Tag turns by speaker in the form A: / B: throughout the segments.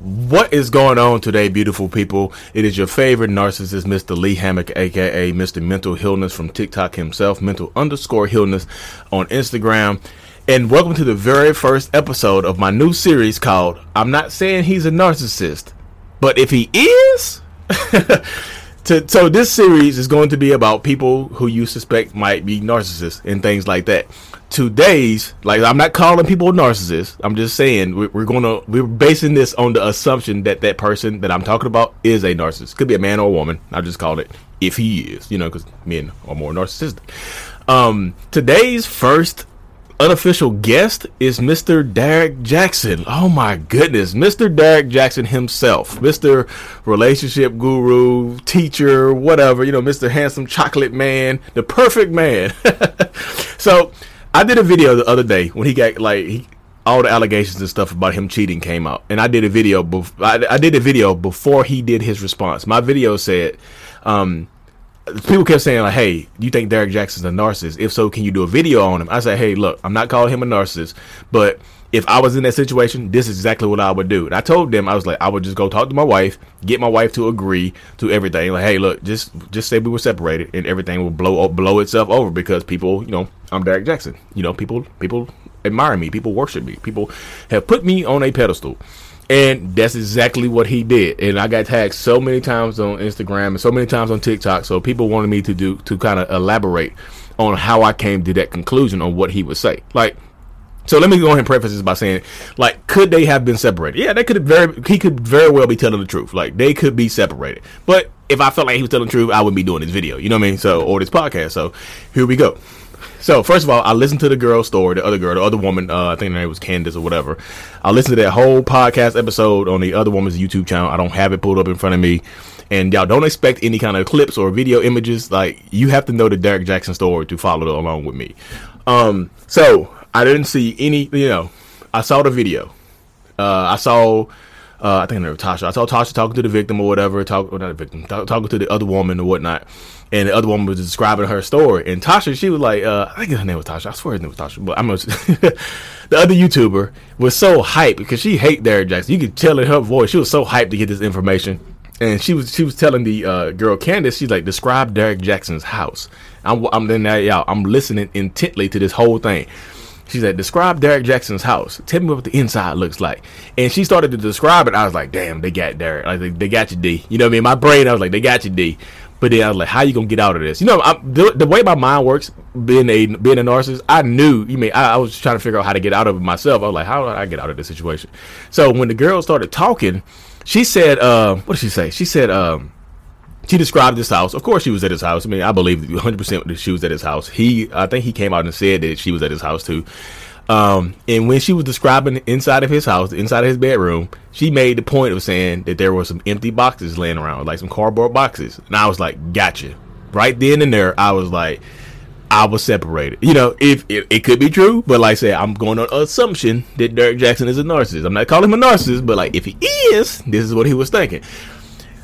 A: What is going on today, beautiful people? It is your favorite narcissist, Mr. Lee Hammock, aka Mr. Mental Healness from TikTok himself, mental underscore Healness on Instagram. And welcome to the very first episode of my new series called I'm Not Saying He's a Narcissist, but if he is, to, so this series is going to be about people who you suspect might be narcissists and things like that today's like I'm not calling people narcissists. I'm just saying we're, we're, gonna we're basing this on the assumption that that person that I'm talking about is a narcissist. Could be a man or a woman. I just called it if he is, you know, because men are more narcissistic. Um, today's first unofficial guest is Mr. Derrick Jaxn. Oh my goodness, Mr. Derrick Jaxn himself, Mr. Relationship Guru, teacher, whatever, you know, Mr. Handsome Chocolate Man, the perfect man. so I did a video the other day when he got like he, all the allegations and stuff about him cheating came out, and I did a video. Bef- I, I, did a video before he did his response. My video said, um, people kept saying like, "Hey, you think Derrick Jaxn's a narcissist? If so, can you do a video on him?" I said, "Hey, look, I'm not calling him a narcissist, but." If I was in that situation, this is exactly what I would do. And I told them, I was like, I would just go talk to my wife, get my wife to agree to everything. Like, hey, look, just just say we were separated, and everything will blow blow itself over because people, you know, I'm Derrick Jaxn. You know, people people admire me, people worship me, people have put me on a pedestal. And that's exactly what he did. And I got tagged so many times on Instagram and so many times on TikTok. So people wanted me to do to kind of elaborate on how I came to that conclusion on what he would say. Like so let me go ahead and preface this by saying, like, could they have been separated? Yeah, they could have very he could very well be telling the truth. Like they could be separated. But if I felt like he was telling the truth, I wouldn't be doing this video. You know what I mean? So or this podcast. So here we go. So first of all, I listened to the girl's story, the other girl, the other woman. Uh, I think her name was Candace or whatever. I listened to that whole podcast episode on the other woman's YouTube channel. I don't have it pulled up in front of me, and y'all don't expect any kind of clips or video images. Like you have to know the Derrick Jaxn story to follow along with me. Um, so I didn't see any. You know, I saw the video. Uh, I saw. Uh, I think was Tasha. I saw Tasha talking to the victim or whatever, talk, or not the victim, talk, talking to the other woman or whatnot and the other woman was describing her story. And Tasha, she was like, uh, I think her name was Tasha. I swear her name was Tasha, but I'm a, the other YouTuber was so hyped because she hate Derrick Jaxn. You could tell in her voice she was so hyped to get this information. And she was she was telling the uh, girl Candace, she's like, describe Derrick Jaxn's house. I'm I'm then y'all, I'm listening intently to this whole thing. She said, describe Derrick Jaxn's house. Tell me what the inside looks like. And she started to describe it. I was like, damn, they got Derrick. Like they, they got you, D. You know what I mean? My brain, I was like, they got you, D. But then I was like, "How you gonna get out of this?" You know, I, the, the, way my mind works, being a being a narcissist, I knew. You mean I, I, was trying to figure out how to get out of it myself. I was like, "How do I get out of this situation?" So when the girl started talking, she said, uh, "What did she say?" She said, um, she described this house. Of course, she was at his house. I mean, I believe 100 percent that she was at his house. He, I think, he came out and said that she was at his house too. Um, and when she was describing inside of his house, inside of his bedroom, she made the point of saying that there were some empty boxes laying around, like some cardboard boxes. And I was like, gotcha. Right then and there, I was like, I was separated. You know, if, if it could be true, but like I said, I'm going on assumption that Derrick Jaxn is a narcissist. I'm not calling him a narcissist, but like if he is, this is what he was thinking.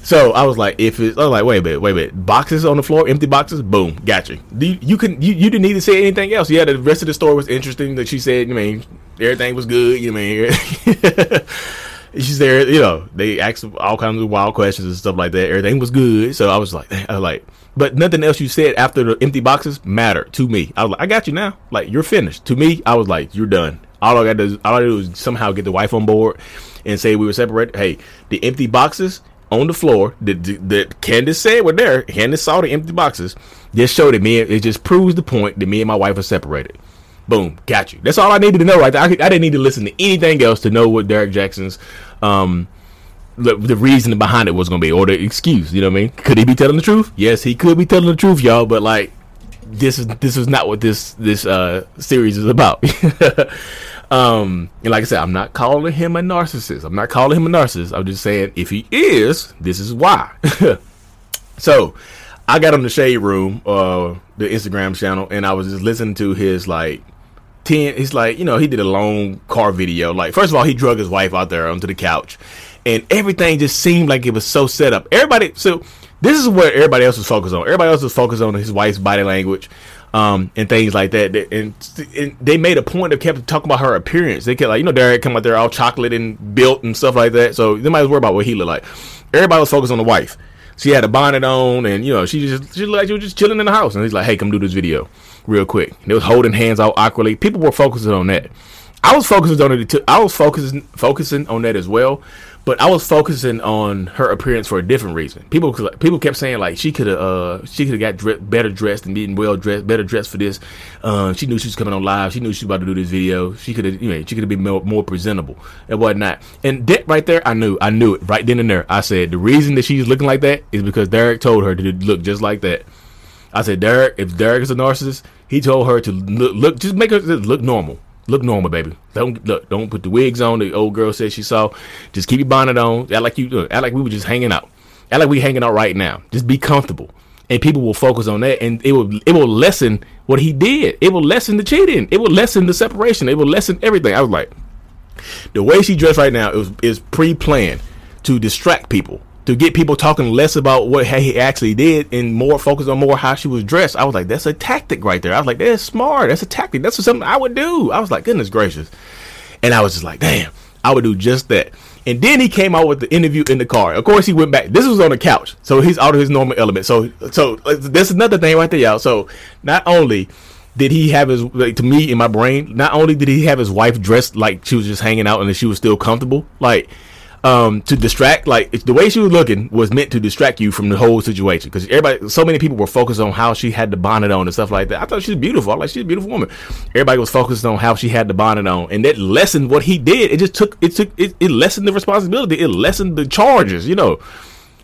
A: So I was like, if it's, I was like, wait a minute, wait a minute, boxes on the floor, empty boxes, boom, got you. You, you can, you, you didn't need to say anything else. Yeah, the rest of the story was interesting. That she said, I mean, everything was good. You know, mean, she's there. You know, they asked all kinds of wild questions and stuff like that. Everything was good. So I was like, I was like, but nothing else you said after the empty boxes mattered to me. I was like, I got you now. Like you're finished. To me, I was like, you're done. All I got to, all I did was somehow get the wife on board and say we were separated. Hey, the empty boxes on the floor that, that Candace said were there. Candace saw the empty boxes. Just showed it me. It just proves the point that me and my wife are separated. Boom, got you. That's all I needed to know right there. I, I didn't need to listen to anything else to know what Derrick Jaxn's um the, the reason behind it was going to be or the excuse. You know what I mean? Could he be telling the truth? Yes, he could be telling the truth, y'all. But like, this is this is not what this this uh series is about. Um, and like I said, I'm not calling him a narcissist. I'm not calling him a narcissist. I'm just saying if he is, this is why. so I got on the shade room, uh, the Instagram channel, and I was just listening to his like ten. He's like, you know, he did a long car video. Like, first of all, he drug his wife out there onto the couch, and everything just seemed like it was so set up. Everybody, so this is what everybody else was focused on. Everybody else was focused on his wife's body language um, and things like that. And, and, they made a point of kept talking about her appearance. They kept like, you know, Derek come out there all chocolate and built and stuff like that. So they might as well worry about what he looked like. Everybody was focused on the wife. She had a bonnet on, and you know, she just she looked like she was just chilling in the house. And he's like, "Hey, come do this video, real quick." And they was holding hands out awkwardly. People were focusing on that. I was focusing on it. Too. I was focusing focusing on that as well. But I was focusing on her appearance for a different reason. People people kept saying like she could have uh, she could have got better dressed and being well dressed, better dressed for this. Uh, she knew she was coming on live. She knew she was about to do this video. She could have you know she could have been more, more presentable and whatnot. And that right there, I knew I knew it right then and there. I said the reason that she's looking like that is because Derrick told her to look just like that. I said Derrick, if Derrick is a narcissist, he told her to look, look just make her look normal. Look normal, baby. Don't look. Don't put the wigs on. The old girl said she saw. Just keep your bonnet on. Act like you. Look, act like we were just hanging out. Act like we hanging out right now. Just be comfortable, and people will focus on that, and it will it will lessen what he did. It will lessen the cheating. It will lessen the separation. It will lessen everything. I was like, the way she dressed right now is is pre planned to distract people to get people talking less about what he actually did and more focus on more how she was dressed. I was like, that's a tactic right there. I was like, that's smart. That's a tactic. That's something I would do. I was like, goodness gracious. And I was just like, damn, I would do just that. And then he came out with the interview in the car. Of course, he went back. This was on the couch, so he's out of his normal element. So, so uh, that's another thing right there, y'all. So, not only did he have his like, to me in my brain, not only did he have his wife dressed like she was just hanging out and she was still comfortable, like um, to distract. Like the way she was looking was meant to distract you from the whole situation because everybody, so many people were focused on how she had the bonnet on and stuff like that. I thought she was beautiful. I like she's a beautiful woman. Everybody was focused on how she had the bonnet on, and that lessened what he did. It just took it took it, it lessened the responsibility. It lessened the charges. You know.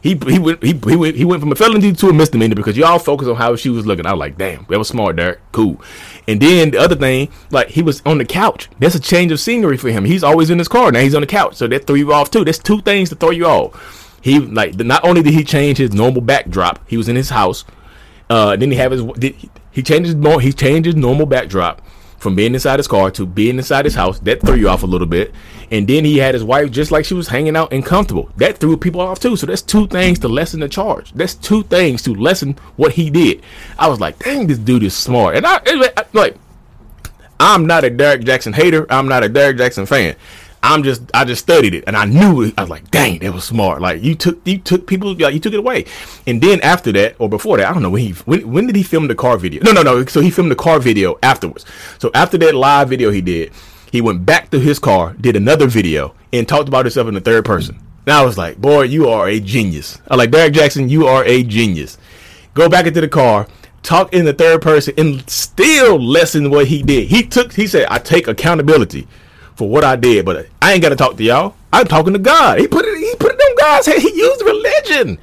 A: He, he went he, he went he went from a felony to a misdemeanor because y'all focus on how she was looking. I was like, damn, that was smart, Derrick. Cool. And then the other thing, like he was on the couch. That's a change of scenery for him. He's always in his car. Now he's on the couch. So that threw you off too. That's two things to throw you off. He like not only did he change his normal backdrop, he was in his house. Uh, then he have his did, he changed his he changed his normal backdrop from being inside his car to being inside his house. That threw you off a little bit. And then he had his wife just like she was hanging out and comfortable. That threw people off too. So that's two things to lessen the charge. That's two things to lessen what he did. I was like, dang, this dude is smart. And I, I like, I'm not a Derrick Jaxn hater. I'm not a Derrick Jaxn fan. I'm just I just studied it and I knew it. I was like, dang, that was smart. Like you took you took people like you took it away. And then after that or before that, I don't know when he when when did he film the car video? No, no, no. So he filmed the car video afterwards. So after that live video he did, he went back to his car, did another video, and talked about himself in the third person. Now I was like, boy, you are a genius. I like Derrick Jaxn, you are a genius. Go back into the car, talk in the third person, and still lessen what he did. He took he said, I take accountability for what I did, but I ain't got to talk to y'all. I'm talking to God. He put it. He put it in God's hand. He used religion.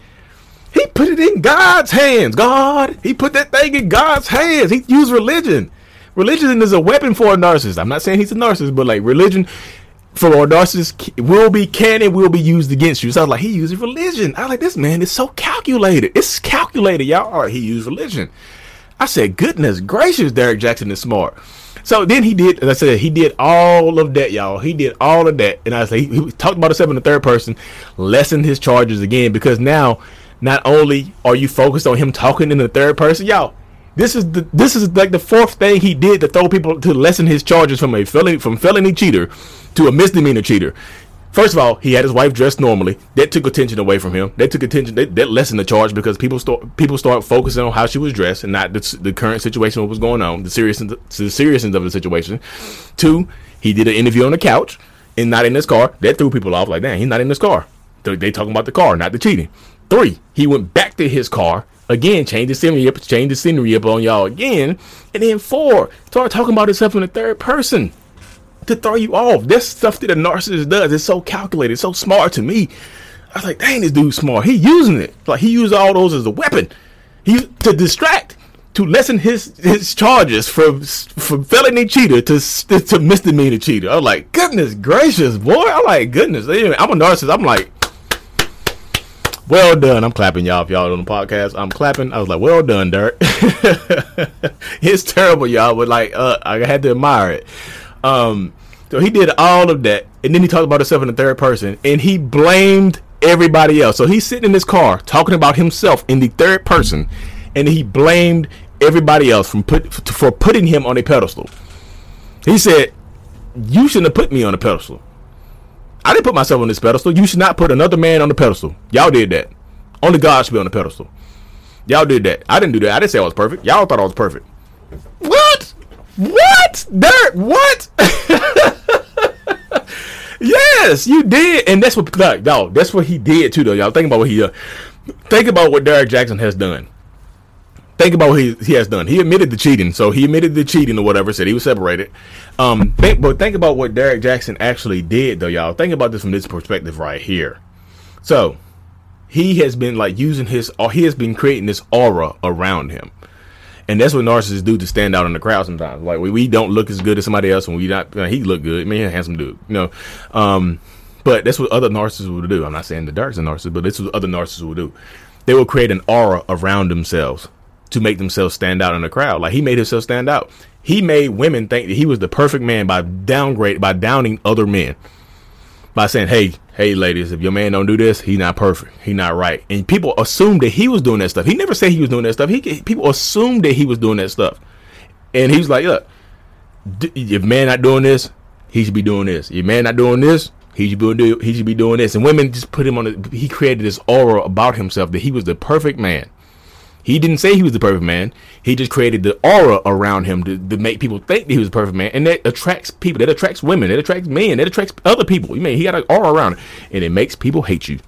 A: He put it in God's hands. God. He put that thing in God's hands. He used religion. Religion is a weapon for a narcissist. I'm not saying he's a narcissist, but like religion for a narcissist will be can and will be used against you. So I was like, he uses religion. I was like, this man is so calculated. It's calculated, y'all. All right, he used religion. I said, goodness gracious, Derrick Jaxn is smart. So then he did, as I said, he did all of that, y'all. He did all of that. And I said, he, he talked about himself in the third person, lessened his charges again, because now not only are you focused on him talking in the third person, y'all, this is the this is like the fourth thing he did to throw people to lessen his charges from a felony from felony cheater to a misdemeanor cheater. First of all, he had his wife dressed normally. That took attention away from him. That took attention. That, that lessened the charge because people start people start focusing on how she was dressed and not the, the current situation what was going on, the seriousness the seriousness of the situation. Two, he did an interview on the couch and not in his car. That threw people off. Like, damn, he's not in his car. They, they talking about the car, not the cheating. Three, he went back to his car again, changed the scenery up, changed the scenery up on y'all again, and then four, started talking about himself in the third person to throw you off. This stuff that a narcissist does is so calculated, so smart to me. I was like, dang, this dude's smart. He using it. Like he used all those as a weapon. He to distract. to lessen his his charges from from felony cheater to to misdemeanor cheater. I'm like, goodness gracious, boy. I'm like, goodness. I'm a narcissist. I'm like, well done. I'm clapping y'all if y'all on the podcast. I'm clapping. I was like, well done, Derrick. it's terrible, y'all, but like, uh, I had to admire it. Um, so he did all of that, and then he talked about himself in the third person, and he blamed everybody else. So he's sitting in his car talking about himself in the third person, and he blamed everybody else from put for putting him on a pedestal. He said, "You shouldn't have put me on a pedestal. I didn't put myself on this pedestal. You should not put another man on the pedestal. Y'all did that. Only God should be on the pedestal. Y'all did that. I didn't do that. I didn't say I was perfect. Y'all thought I was perfect. What? What? Dirt? What? yes, you did, and that's what like, that's what he did too. Though y'all think about what he uh, think about what Derrick Jaxn has done think about what he, he has done. He admitted the cheating, so he admitted the cheating or whatever. Said he was separated. Um, think, but think about what Derrick Jaxn actually did, though, y'all. Think about this from this perspective right here. So he has been like using his, or he has been creating this aura around him. And that's what narcissists do to stand out in the crowd sometimes. Like we, we don't look as good as somebody else, and we not. He look good. I mean, he's a handsome dude. You know, um, but that's what other narcissists would do. I'm not saying Derrick's a narcissist, but this is what other narcissists would do. They will create an aura around themselves to make themselves stand out in the crowd. Like he made himself stand out. He made women think that he was the perfect man by downgrade by downing other men. By saying, "Hey, hey, ladies, if your man don't do this, he not perfect. He not right." And people assumed that he was doing that stuff. He never said he was doing that stuff. He people assumed that he was doing that stuff. And he was like, "Look, if man not doing this, he should be doing this. If man not doing this, he should be doing he should be doing this." And women just put him on. A, he created this aura about himself that he was the perfect man. He didn't say he was the perfect man. He just created the aura around him to, to make people think that he was the perfect man, and that attracts people. That attracts women. That attracts men. That attracts other people. You mean he got an aura around, him? and it makes people hate you.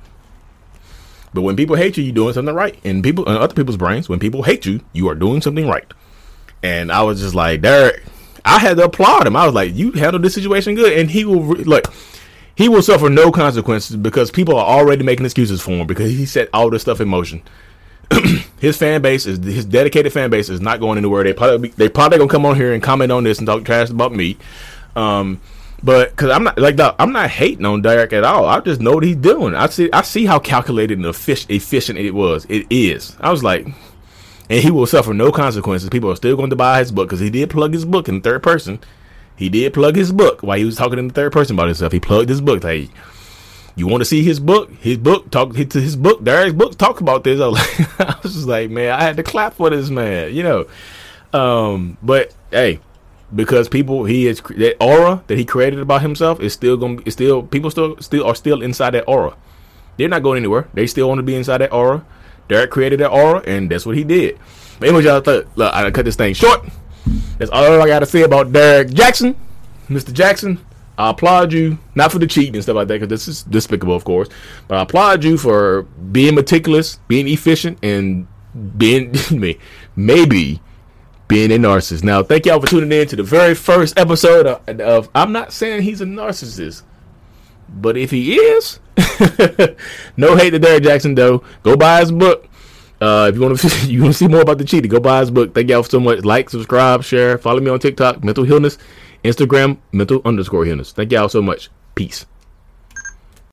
A: But when people hate you, you're doing something right. And people, in other people's brains, when people hate you, you are doing something right. And I was just like, Derrick, I had to applaud him. I was like, you handled this situation good, and he will re- look. He will suffer no consequences because people are already making excuses for him because he set all this stuff in motion. his fan base is his dedicated fan base is not going anywhere. They probably they probably gonna come on here and comment on this and talk trash about me. Um, but because I'm not like I'm not hating on Derrick at all. I just know what he's doing. I see I see how calculated and efficient it was. It is. I was like, and he will suffer no consequences. People are still going to buy his book because he did plug his book in third person. He did plug his book while he was talking in the third person about himself. He plugged his book. Hey, you want to see his book? His book talk to his book. Derrick's book talk about this. I was, like, I was just like, man, I had to clap for this man, you know. Um, but hey, because people he is that aura that he created about himself is still gonna be still people still still are still inside that aura. They're not going anywhere. They still want to be inside that aura. Derrick created that aura, and that's what he did. But anyway, y'all thought, look, I cut this thing short. That's all I got to say about Derrick Jaxn, Mr. Jaxn. I applaud you, not for the cheating and stuff like that, because this is despicable, of course. But I applaud you for being meticulous, being efficient, and being maybe being a narcissist. Now, thank y'all for tuning in to the very first episode of, of I'm not saying he's a narcissist, but if he is, no hate to Derrick Jaxn though. Go buy his book. Uh, if you want to you want to see more about the cheating, go buy his book. Thank y'all so much. Like, subscribe, share, follow me on TikTok, Mental Healness. Instagram, mental underscore healness. Thank y'all so much. Peace.